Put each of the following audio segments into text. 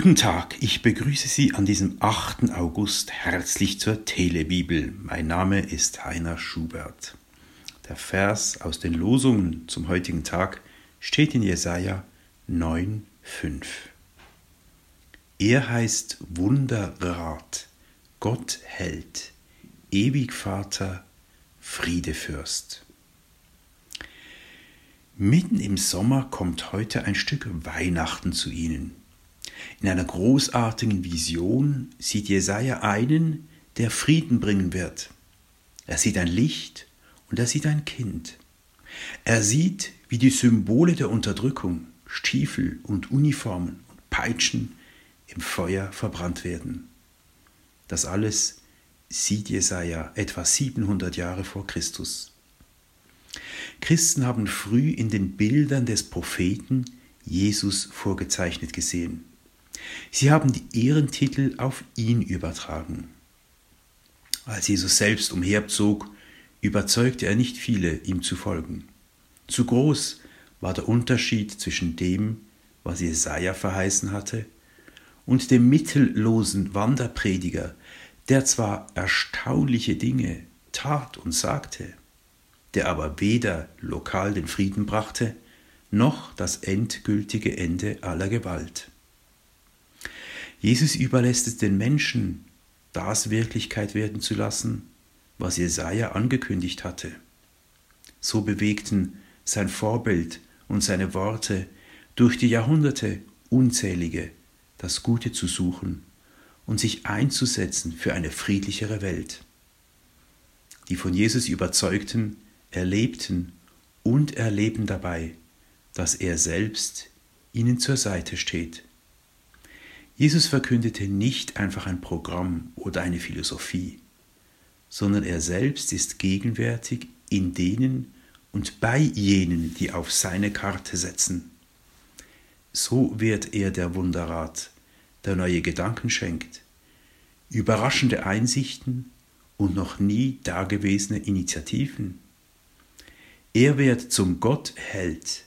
Guten Tag, ich begrüße Sie an diesem 8. August herzlich zur Telebibel. Mein Name ist Heiner Schubert. Der Vers aus den Losungen zum heutigen Tag steht in Jesaja 9,5. Er heißt Wunderrat, Gott hält, ewig Vater, Friedefürst. Mitten im Sommer kommt heute ein Stück Weihnachten zu Ihnen. In einer großartigen Vision sieht Jesaja einen, der Frieden bringen wird. Er sieht ein Licht und er sieht ein Kind. Er sieht, wie die Symbole der Unterdrückung, Stiefel und Uniformen und Peitschen im Feuer verbrannt werden. Das alles sieht Jesaja etwa 700 Jahre vor Christus. Christen haben früh in den Bildern des Propheten Jesus vorgezeichnet gesehen. Sie haben die Ehrentitel auf ihn übertragen. Als Jesus selbst umherzog, überzeugte er nicht viele, ihm zu folgen. Zu groß war der Unterschied zwischen dem, was Jesaja verheißen hatte, und dem mittellosen Wanderprediger, der zwar erstaunliche Dinge tat und sagte, der aber weder lokal den Frieden brachte, noch das endgültige Ende aller Gewalt. Jesus überlässt es den Menschen, das Wirklichkeit werden zu lassen, was Jesaja angekündigt hatte. So bewegten sein Vorbild und seine Worte durch die Jahrhunderte unzählige, das Gute zu suchen und sich einzusetzen für eine friedlichere Welt. Die von Jesus Überzeugten erlebten und erleben dabei, dass er selbst ihnen zur Seite steht. Jesus verkündete nicht einfach ein Programm oder eine Philosophie, sondern er selbst ist gegenwärtig in denen und bei jenen, die auf seine Karte setzen. So wird er der Wunderrat, der neue Gedanken schenkt, überraschende Einsichten und noch nie dagewesene Initiativen. Er wird zum Gottheld,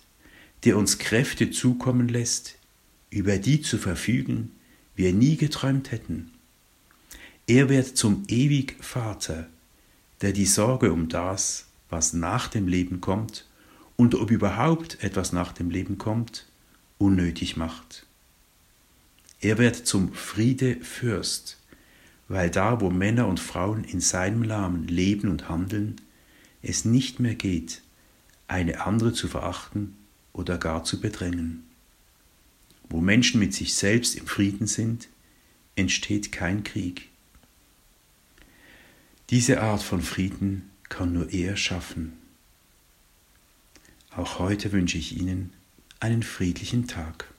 der uns Kräfte zukommen lässt, über die zu verfügen, wir nie geträumt hätten. Er wird zum ewig Vater, der die Sorge um das, was nach dem Leben kommt und ob überhaupt etwas nach dem Leben kommt, unnötig macht. Er wird zum Friedefürst, weil da, wo Männer und Frauen in seinem Namen leben und handeln, es nicht mehr geht, eine andere zu verachten oder gar zu bedrängen. Wo Menschen mit sich selbst im Frieden sind, entsteht kein Krieg. Diese Art von Frieden kann nur er schaffen. Auch heute wünsche ich Ihnen einen friedlichen Tag.